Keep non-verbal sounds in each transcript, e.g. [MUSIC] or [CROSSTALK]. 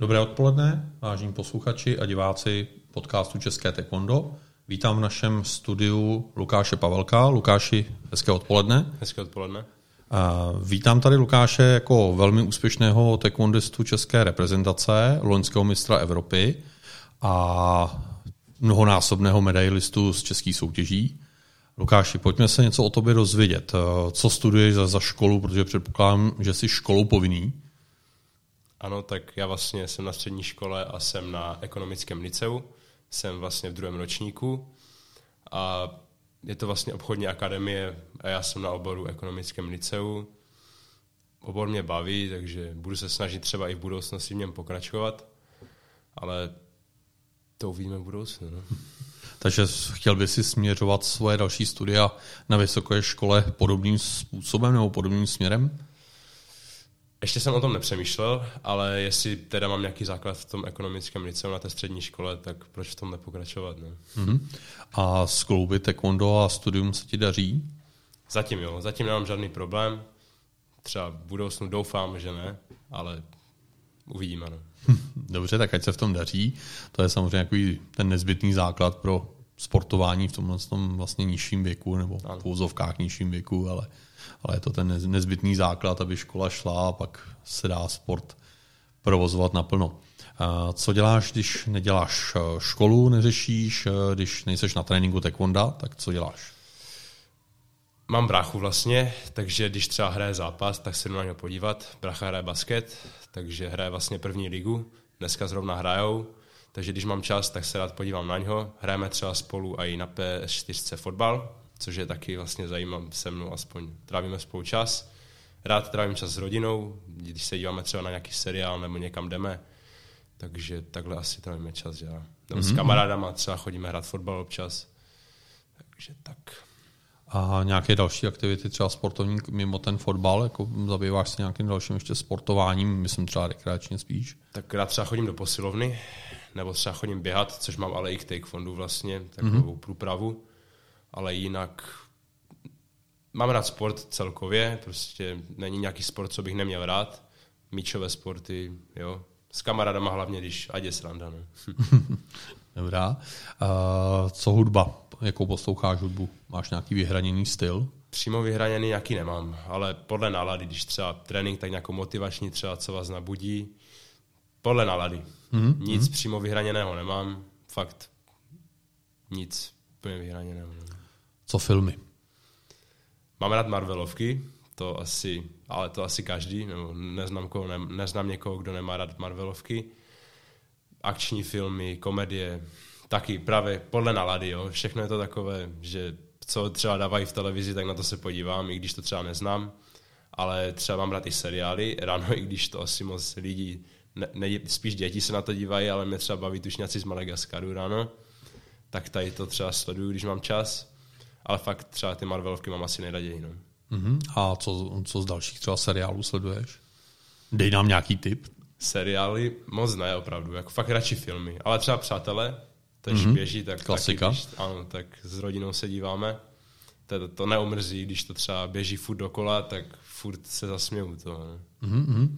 Dobré odpoledne, vážení posluchači a diváci podcastu České taekwondo. Vítám v našem studiu Lukáše Pavelka. Lukáši, hezké odpoledne. Hezké odpoledne. A vítám tady Lukáše jako velmi úspěšného taekwondistu české reprezentace, loňského mistra Evropy a mnohonásobného medailistu z českých soutěží. Lukáši, pojďme se něco o tobě dozvědět. Co studuješ za, za školu, protože předpokládám, že jsi školou povinný. Ano, tak já vlastně jsem na střední škole a jsem na ekonomickém liceu. Jsem vlastně v druhém ročníku a je to vlastně obchodní akademie a já jsem na oboru ekonomickém liceu. Obor mě baví, takže budu se snažit třeba i v budoucnosti v něm pokračovat, ale to uvidíme v budoucnu. No. [LAUGHS] Takže chtěl by si směřovat svoje další studia na vysoké škole podobným způsobem nebo podobným směrem? Ještě jsem o tom nepřemýšlel, ale jestli teda mám nějaký základ v tom ekonomickém liceu na té střední škole, tak proč v tom nepokračovat? Ne? Mm-hmm. A skloubit taekwondo a studium se ti daří? Zatím jo, zatím nemám žádný problém. Třeba v budoucnu doufám, že ne, ale uvidíme. No. Dobře, tak ať se v tom daří. To je samozřejmě ten nezbytný základ pro sportování v tomhle tom vlastně nižším věku, nebo v pouzovkách nižším věku, ale ale je to ten nezbytný základ, aby škola šla a pak se dá sport provozovat naplno. Co děláš, když neděláš e, školu, neřešíš, e, když nejseš na tréninku taekwonda, tak co děláš? Mám bráchu vlastně, takže když třeba hraje zápas, tak se jdu na něho podívat. Bracha hraje basket, takže hraje vlastně první ligu. Dneska zrovna hrajou, takže když mám čas, tak se rád podívám na něho. Hrajeme třeba spolu i na PS4 fotbal, což je taky vlastně zajímavé se mnou, aspoň trávíme spolu čas. Rád trávím čas s rodinou, když se díváme třeba na nějaký seriál nebo někam jdeme, takže takhle asi trávíme čas, že? Nebo mm-hmm. s mhm. kamarádama třeba chodíme hrát fotbal občas, takže tak. A nějaké další aktivity, třeba sportovní mimo ten fotbal, jako zabýváš se nějakým dalším ještě sportováním, myslím třeba rekreačně spíš? Tak rád třeba chodím do posilovny, nebo třeba chodím běhat, což mám ale i k taekwondu vlastně, takovou mm-hmm. průpravu ale jinak mám rád sport celkově, prostě není nějaký sport, co bych neměl rád. Míčové sporty, jo. S kamarádama hlavně, když ať je sranda, ne? [LAUGHS] Dobrá. Uh, co hudba? Jakou posloucháš hudbu? Máš nějaký vyhraněný styl? Přímo vyhraněný nějaký nemám, ale podle nálady, když třeba trénink, tak nějakou motivační třeba, co vás nabudí. Podle nálady. Mm-hmm. Nic mm-hmm. přímo vyhraněného nemám, fakt nic úplně vyhraněného nemám. Co filmy? Mám rád Marvelovky, to asi, ale to asi každý, nebo neznám, koho, ne, neznám někoho, kdo nemá rád Marvelovky. Akční filmy, komedie, taky právě podle nalady, jo. Všechno je to takové, že co třeba dávají v televizi, tak na to se podívám, i když to třeba neznám. Ale třeba mám rád i seriály, ráno, i když to asi moc lidí, ne, ne, spíš děti se na to dívají, ale mě třeba baví tušňaci z Madagaskaru ráno. Tak tady to třeba sleduju, když mám čas ale fakt třeba ty Marvelovky mám asi nejraději. No. Uh-huh. A co, co z dalších třeba seriálů sleduješ? Dej nám nějaký tip. Seriály moc ne, opravdu. Jako fakt radši filmy. Ale třeba Přátelé, to uh-huh. běží, tak Klasika. Taky, když, ano, tak s rodinou se díváme. To, to neumrzí, když to třeba běží furt dokola, tak furt se zasměju to. Ne? Uh-huh.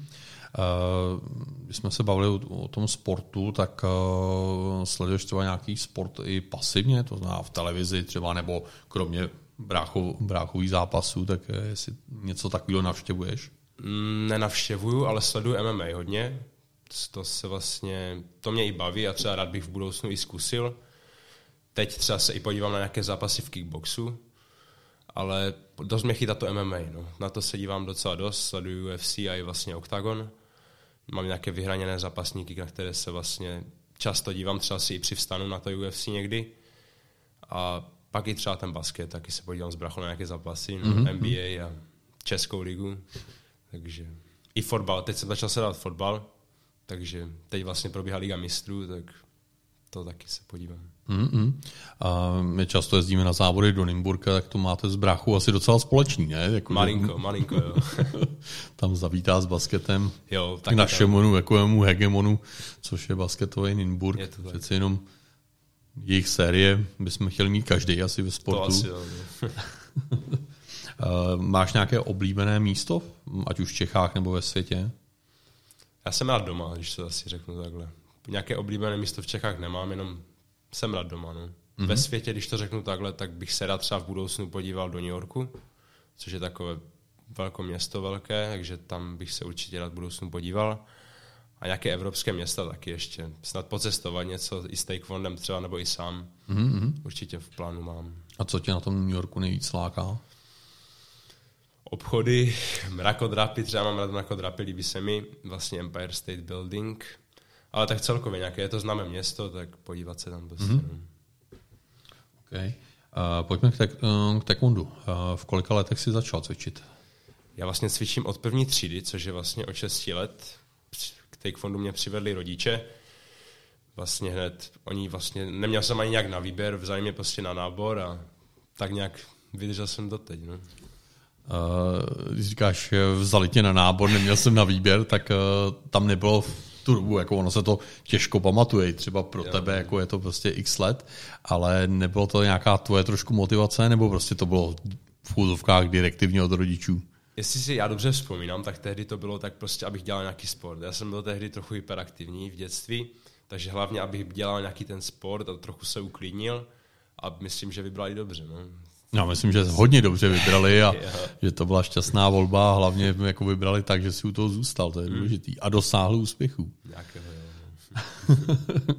Uh, když jsme se bavili o, tom sportu, tak uh, sleduješ třeba nějaký sport i pasivně, to znamená v televizi třeba, nebo kromě bráchov, bráchových zápasů, tak jestli něco takového navštěvuješ? Mm, nenavštěvuju, ale sleduju MMA hodně. To se vlastně, to mě i baví a třeba rád bych v budoucnu i zkusil. Teď třeba se i podívám na nějaké zápasy v kickboxu, ale dost mě chytá to MMA. No. Na to se dívám docela dost, sleduju UFC a i vlastně Octagon. Mám nějaké vyhraněné zápasníky, na které se vlastně často dívám, třeba si i při vstanu na to UFC někdy. A pak i třeba ten basket, taky se podívám z brachu na nějaké zápasy, mm-hmm. NBA a Českou ligu. Takže i fotbal, teď jsem začal se dát fotbal, takže teď vlastně probíhá Liga mistrů, tak to taky se podívám. Mm-hmm. A my často jezdíme na závody do Nymburka, tak to máte z bráchu asi docela společný, ne? Jako, malinko, že... malinko, jo. [LAUGHS] tam zavítá s basketem jo, k našemu takovému hegemonu, což je basketový Nymburk. Je to tak. Přeci jenom jejich série bychom chtěli mít každý asi ve sportu. To asi, jo. [LAUGHS] Máš nějaké oblíbené místo, ať už v Čechách nebo ve světě? Já jsem rád doma, když to asi řeknu takhle. Nějaké oblíbené místo v Čechách nemám, jenom jsem rád doma. No. Mm-hmm. Ve světě, když to řeknu takhle, tak bych se rád třeba v budoucnu podíval do New Yorku, což je takové velké město velké, takže tam bych se určitě rád v budoucnu podíval. A nějaké evropské města taky ještě. Snad pocestovat něco i s Takefondem třeba, nebo i sám. Mm-hmm. Určitě v plánu mám. A co tě na tom New Yorku nejvíc láká? Obchody, mrakodrapy, třeba mám rád mrakodrapy, líbí se mi, vlastně Empire State Building, ale tak celkově nějaké je to známé město, tak podívat se tam prostě. Mm-hmm. Okay. Uh, pojďme k, te- uh, k taekwondu. Uh, v kolika letech jsi začal cvičit? Já vlastně cvičím od první třídy, což je vlastně od 6 let. K taekwondu mě přivedli rodiče. Vlastně hned, oni vlastně, neměl jsem ani nějak na výběr, vzali mě prostě na nábor a tak nějak vydržel jsem doteď. No. Uh, když říkáš, vzali tě na nábor, neměl jsem na výběr, tak uh, tam nebylo tu dobu, jako ono se to těžko pamatuje, třeba pro jo. tebe, jako je to prostě x let, ale nebylo to nějaká tvoje trošku motivace, nebo prostě to bylo v chůzovkách direktivně od rodičů? Jestli si já dobře vzpomínám, tak tehdy to bylo tak prostě, abych dělal nějaký sport. Já jsem byl tehdy trochu hyperaktivní v dětství, takže hlavně, abych dělal nějaký ten sport a trochu se uklidnil a myslím, že vybrali dobře. No. Já myslím, že hodně dobře vybrali a [LAUGHS] že to byla šťastná volba a hlavně jako vybrali tak, že si u toho zůstal, to je hmm. důležitý. A dosáhl úspěchu. Nějakého, [LAUGHS]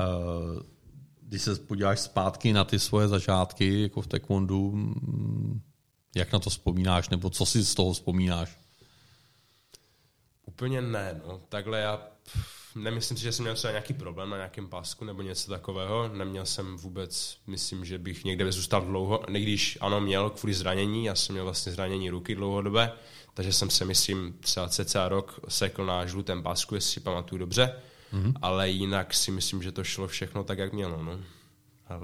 eh, Když se podíváš zpátky na ty svoje začátky jako v taekwondu, mm, jak na to vzpomínáš, nebo co si z toho vzpomínáš? Úplně ne, no. Takhle já nemyslím si, že jsem měl třeba nějaký problém na nějakém pásku nebo něco takového. Neměl jsem vůbec, myslím, že bych někde zůstal dlouho, když ano, měl kvůli zranění, já jsem měl vlastně zranění ruky dlouhodobé, takže jsem se, myslím, třeba cca rok sekl na žlutém pásku, jestli si pamatuju dobře, mm-hmm. ale jinak si myslím, že to šlo všechno tak, jak mělo. No. A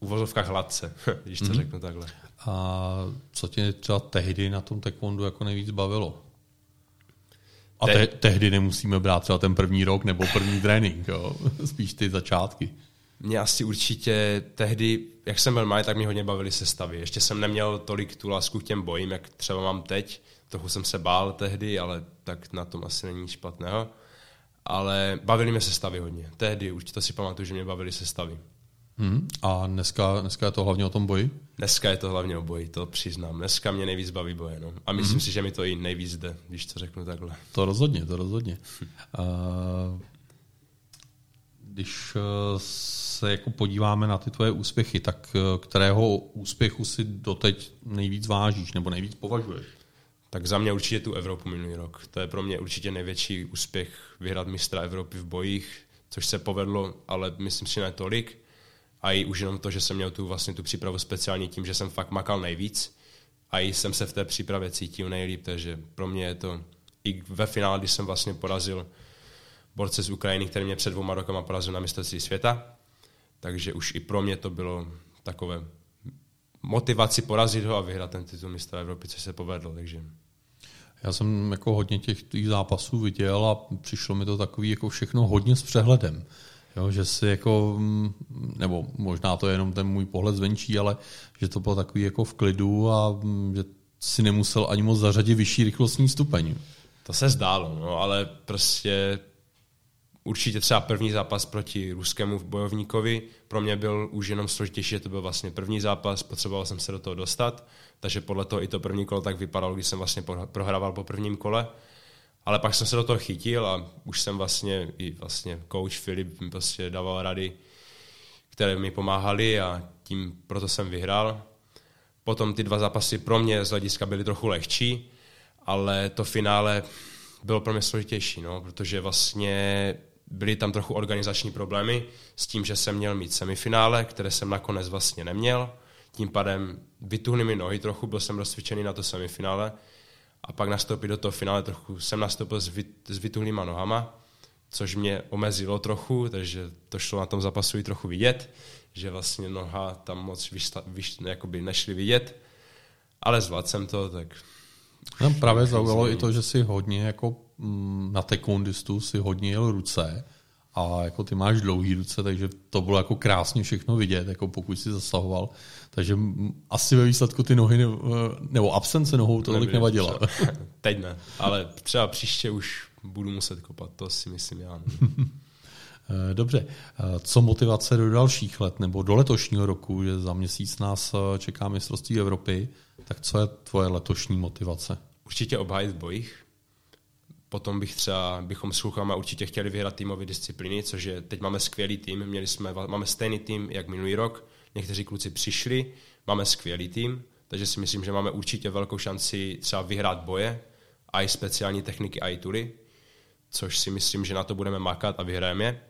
uvozovkách hladce, [LAUGHS] když to mm-hmm. řeknu takhle. A co tě třeba tehdy na tom taekwondu jako nejvíc bavilo? A te, tehdy nemusíme brát třeba ten první rok nebo první trénink, jo? [LAUGHS] spíš ty začátky. Mě asi určitě tehdy, jak jsem byl malý, tak mě hodně bavily sestavy. Ještě jsem neměl tolik tu lásku k těm bojím, jak třeba mám teď. Trochu jsem se bál tehdy, ale tak na tom asi není špatného. Ale bavily mě sestavy hodně. Tehdy určitě si pamatuju, že mě bavily sestavy. Hmm. A dneska, dneska je to hlavně o tom boji? Dneska je to hlavně o boji, to přiznám. Dneska mě nejvíc baví boje. No. A myslím hmm. si, že mi to i nejvíc jde, když to řeknu takhle. To rozhodně, to rozhodně. uh, když eh, se jako podíváme na ty tvoje úspěchy, tak eh, kterého úspěchu si doteď nejvíc vážíš nebo nejvíc považuješ? Tak za mě určitě tu Evropu minulý rok. To je pro mě určitě největší úspěch vyhrát mistra Evropy v bojích, což se povedlo, ale myslím si ne tolik a i už jenom to, že jsem měl tu vlastně tu přípravu speciální tím, že jsem fakt makal nejvíc a i jsem se v té přípravě cítil nejlíp, takže pro mě je to i ve finále, když jsem vlastně porazil borce z Ukrajiny, který mě před dvouma rokama porazil na mistrovství světa, takže už i pro mě to bylo takové motivaci porazit ho a vyhrát ten titul mistra Evropy, což se povedlo, takže já jsem jako hodně těch, těch zápasů viděl a přišlo mi to takový jako všechno hodně s přehledem. Jo, že si jako, mm, nebo možná to je jenom ten můj pohled zvenčí, ale že to bylo takový jako v klidu a mm, že si nemusel ani moc zařadit vyšší rychlostní stupeň. To se zdálo, no, ale prostě určitě třeba první zápas proti ruskému bojovníkovi pro mě byl už jenom složitější, že to byl vlastně první zápas, potřeboval jsem se do toho dostat, takže podle toho i to první kolo tak vypadalo, když jsem vlastně prohrával po prvním kole ale pak jsem se do toho chytil a už jsem vlastně i vlastně coach Filip mi prostě dával rady, které mi pomáhaly a tím proto jsem vyhrál. Potom ty dva zápasy pro mě z hlediska byly trochu lehčí, ale to finále bylo pro mě složitější, no, protože vlastně byly tam trochu organizační problémy s tím, že jsem měl mít semifinále, které jsem nakonec vlastně neměl. Tím pádem vytuhly mi nohy trochu, byl jsem rozcvičený na to semifinále, a pak nastoupit do toho finále trochu jsem nastoupil s, vy, s vytuhlýma nohama, což mě omezilo trochu, takže to šlo na tom zápasu i trochu vidět, že vlastně noha tam moc vyšla, vyš, jakoby nešli vidět, ale zvládl jsem to, tak... No, právě zaujalo i to, že si hodně jako mm, na tekundistu si hodně jel ruce, a jako ty máš dlouhý ruce, takže to bylo jako krásně všechno vidět, jako pokud si zasahoval. Takže asi ve výsledku ty nohy, nebo absence nohou to tolik nevadila. [LAUGHS] Teď ne, ale třeba příště už budu muset kopat, to si myslím já. [LAUGHS] Dobře, eh, co motivace do dalších let nebo do letošního roku, že za měsíc nás eh, čeká mistrovství Evropy, tak co je tvoje letošní motivace? Určitě obhájit v bojích. Potom bych třeba, bychom s klukama určitě chtěli vyhrát týmové disciplíny, což je, teď máme skvělý tým, měli jsme, máme stejný tým jak minulý rok, někteří kluci přišli, máme skvělý tým, takže si myslím, že máme určitě velkou šanci třeba vyhrát boje, a i speciální techniky, a i tury, což si myslím, že na to budeme makat a vyhrajeme.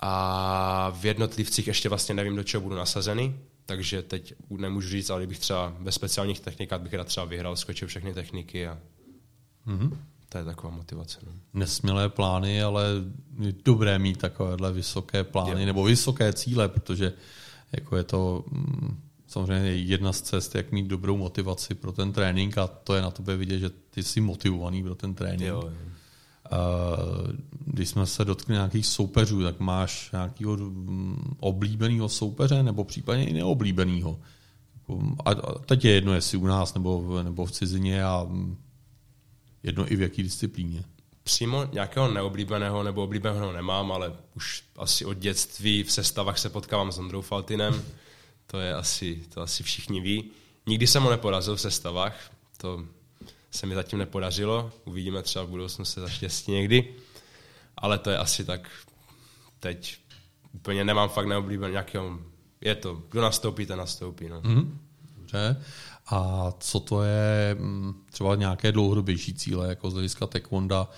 A v jednotlivcích ještě vlastně nevím, do čeho budu nasazený, takže teď nemůžu říct, ale kdybych třeba ve speciálních technikách bych třeba vyhrál, skočil všechny techniky a mm-hmm. To je taková motivace. No. Nesmělé plány, ale je dobré mít takovéhle vysoké plány je. nebo vysoké cíle, protože jako je to mm, samozřejmě jedna z cest, jak mít dobrou motivaci pro ten trénink a to je na tobě vidět, že ty jsi motivovaný pro ten trénink. Jo, jo. Když jsme se dotkli nějakých soupeřů, tak máš nějakého mm, oblíbeného soupeře nebo případně i neoblíbeného. A teď je jedno, jestli u nás nebo, nebo v cizině a mm, jedno i v jaký disciplíně. Přímo nějakého neoblíbeného nebo oblíbeného nemám, ale už asi od dětství v sestavách se potkávám s Ondrou Faltinem. To je asi, to asi všichni ví. Nikdy jsem ho neporazil v sestavách, to se mi zatím nepodařilo. Uvidíme třeba v budoucnu se zaštěstí někdy. Ale to je asi tak teď úplně nemám fakt neoblíbený nějakého, je to, kdo nastoupí, ten nastoupí. No. Mm, dobře. A co to je mm, třeba nějaké dlouhodobější cíle, jako z hlediska taekwonda?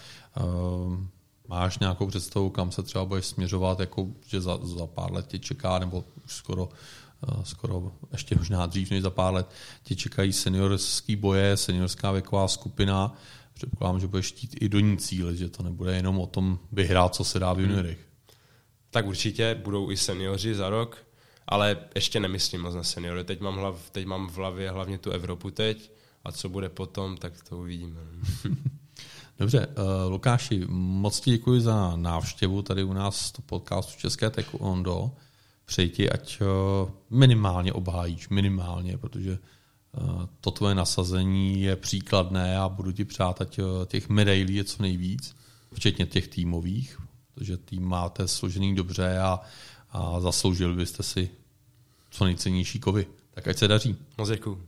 Um, máš nějakou představu, kam se třeba budeš směřovat, jako, že za, za pár let tě čeká, nebo už skoro skoro ještě možná dřív než za pár let, tě čekají seniorský boje, seniorská věková skupina. Předpokládám, že budeš chtít i do ní cílit, že to nebude jenom o tom vyhrát, co se dá v juniorech. Hmm. Tak určitě budou i seniori za rok, ale ještě nemyslím moc na seniory. Teď mám, hlav, teď mám v hlavě hlavně tu Evropu teď a co bude potom, tak to uvidíme. [LAUGHS] Dobře, uh, Lukáši, moc ti děkuji za návštěvu tady u nás v podcastu České Taekwondo přeji ti, ať eh, minimálně obhájíš, minimálně, protože eh, to tvoje nasazení je příkladné a budu ti přát, ať eh, těch medailí je co nejvíc, včetně těch týmových, protože tým máte složený dobře a, a zasloužili byste si co nejcennější kovy. Tak ať se daří. Moc děkuji.